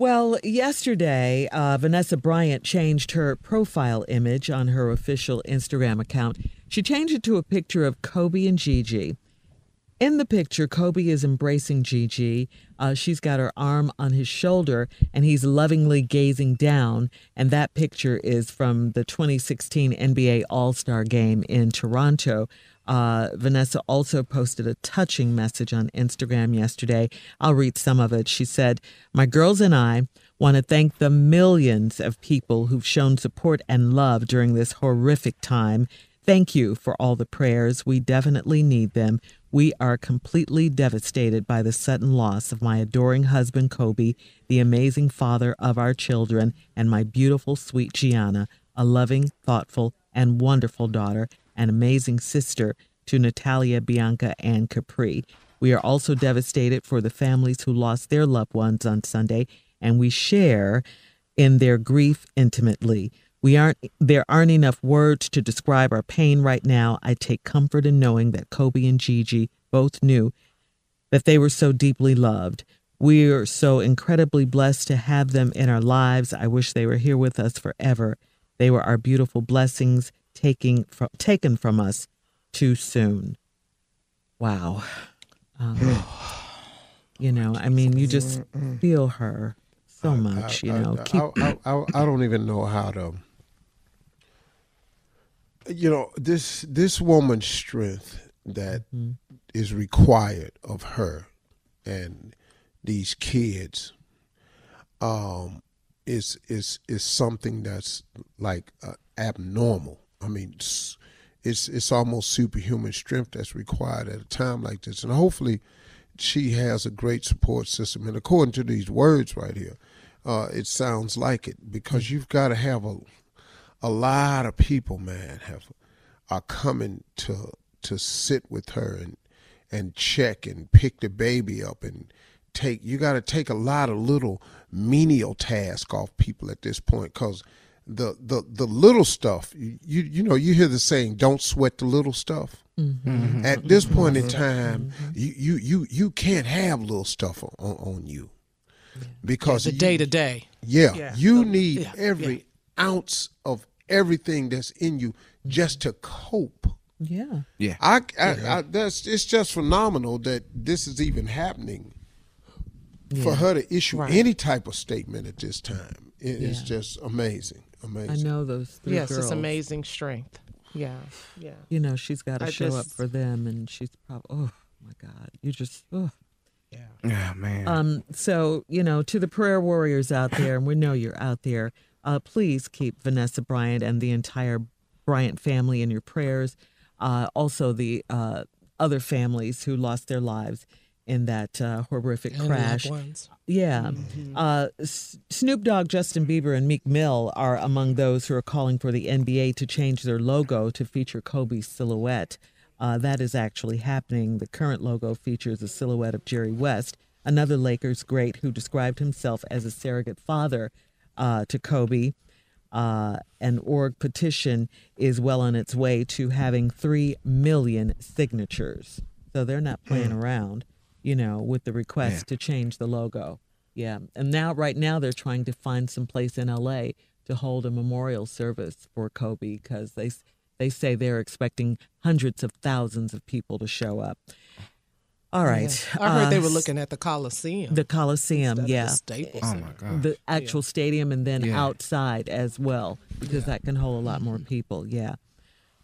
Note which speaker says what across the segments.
Speaker 1: Well, yesterday, uh, Vanessa Bryant changed her profile image on her official Instagram account. She changed it to a picture of Kobe and Gigi. In the picture, Kobe is embracing Gigi. Uh, she's got her arm on his shoulder and he's lovingly gazing down. And that picture is from the 2016 NBA All Star game in Toronto. Uh, Vanessa also posted a touching message on Instagram yesterday. I'll read some of it. She said, My girls and I want to thank the millions of people who've shown support and love during this horrific time. Thank you for all the prayers. We definitely need them. We are completely devastated by the sudden loss of my adoring husband, Kobe, the amazing father of our children, and my beautiful, sweet Gianna, a loving, thoughtful, and wonderful daughter an amazing sister to Natalia, Bianca, and Capri. We are also devastated for the families who lost their loved ones on Sunday, and we share in their grief intimately. We aren't there aren't enough words to describe our pain right now. I take comfort in knowing that Kobe and Gigi both knew that they were so deeply loved. We are so incredibly blessed to have them in our lives. I wish they were here with us forever. They were our beautiful blessings taking from, taken from us too soon. Wow. Um, you know, I mean, you just feel her so much. you know,
Speaker 2: I,
Speaker 1: keep.
Speaker 2: I, I, I don't even know how to. You know this this woman's strength that
Speaker 1: Mm-hmm.
Speaker 2: is required of her and these kids um is is is something that's like uh, abnormal. I mean it's, it's it's almost superhuman strength that's required at a time like this. And hopefully she has a great support system. And according to these words right here uh it sounds like it because you've got to have a a lot of people man have are coming to to sit with her and and check and pick the baby up and take you got to take a lot of little menial tasks off people at this point because the, the the little stuff you you know you hear the saying don't sweat the little stuff. Mm-hmm. At this point in mm-hmm. time you you you you can't have little stuff on, on you. Because
Speaker 3: the day to day.
Speaker 2: Yeah,
Speaker 3: Yeah.
Speaker 2: you need
Speaker 3: yeah,
Speaker 2: every ounce of everything that's in you just to cope.
Speaker 1: Yeah.
Speaker 4: Yeah.
Speaker 2: I, I, I that's it's just phenomenal that this is even happening for
Speaker 1: Yeah.
Speaker 2: her to issue
Speaker 3: Right.
Speaker 2: any type of statement at this time. It is
Speaker 1: Yeah.
Speaker 2: just amazing, amazing.
Speaker 1: I know those three
Speaker 3: Yes,
Speaker 1: girls.
Speaker 3: it's amazing strength. Yeah, yeah.
Speaker 1: You know, she's got to
Speaker 3: I
Speaker 1: show up for them, and she's probably, oh my God, you just, oh.
Speaker 4: Yeah, man.
Speaker 1: Um, so, you know, to the prayer warriors out there, and we know you're out there, uh, please keep Vanessa Bryant and the entire Bryant family in your prayers. Uh, also, the uh, other families who lost their lives in that uh, horrific
Speaker 3: And
Speaker 1: crash. Yeah. Uh, S- Snoop Dogg, Justin Bieber, and Meek Mill are among those who are calling for the NBA to change their logo to feature Kobe's silhouette. Uh, that is actually happening. The current logo features a silhouette of Jerry West, another Lakers great who described himself as a surrogate father uh, to Kobe. Uh, an org petition is well on its way to having 3 million signatures. So they're not playing around, you know, with the request to change the logo. Yeah. And now, right now, they're trying to find some place in LA to hold a memorial service for Kobe because they, they say they're expecting hundreds of thousands of people to show up. All right.
Speaker 3: I heard they
Speaker 1: uh,
Speaker 3: were looking at the Coliseum.
Speaker 1: the Coliseum,
Speaker 3: instead of the
Speaker 1: yeah.
Speaker 3: Staples
Speaker 4: oh my god.
Speaker 1: The actual stadium and then
Speaker 4: Yeah.
Speaker 1: outside as well, because that can hold a lot more people. Yeah.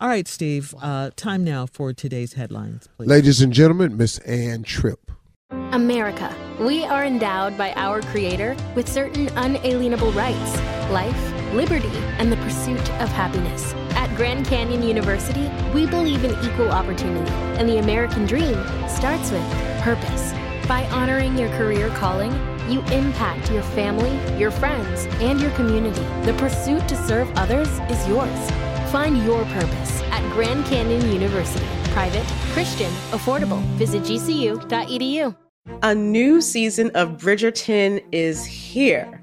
Speaker 1: All right, Steve. Uh, time now for today's headlines, please.
Speaker 2: Ladies and gentlemen, Miss Ann Tripp.
Speaker 5: America. We are endowed by our Creator with certain unalienable rights life, liberty, and the pursuit of happiness. Grand Canyon University, we believe in equal opportunity, and the American dream starts with purpose. By honoring your career calling, you impact your family, your friends, and your community. The pursuit to serve others is yours. Find your purpose at Grand Canyon University. Private, Christian, affordable. Visit gcu.edu.
Speaker 6: A new season of Bridgerton is here.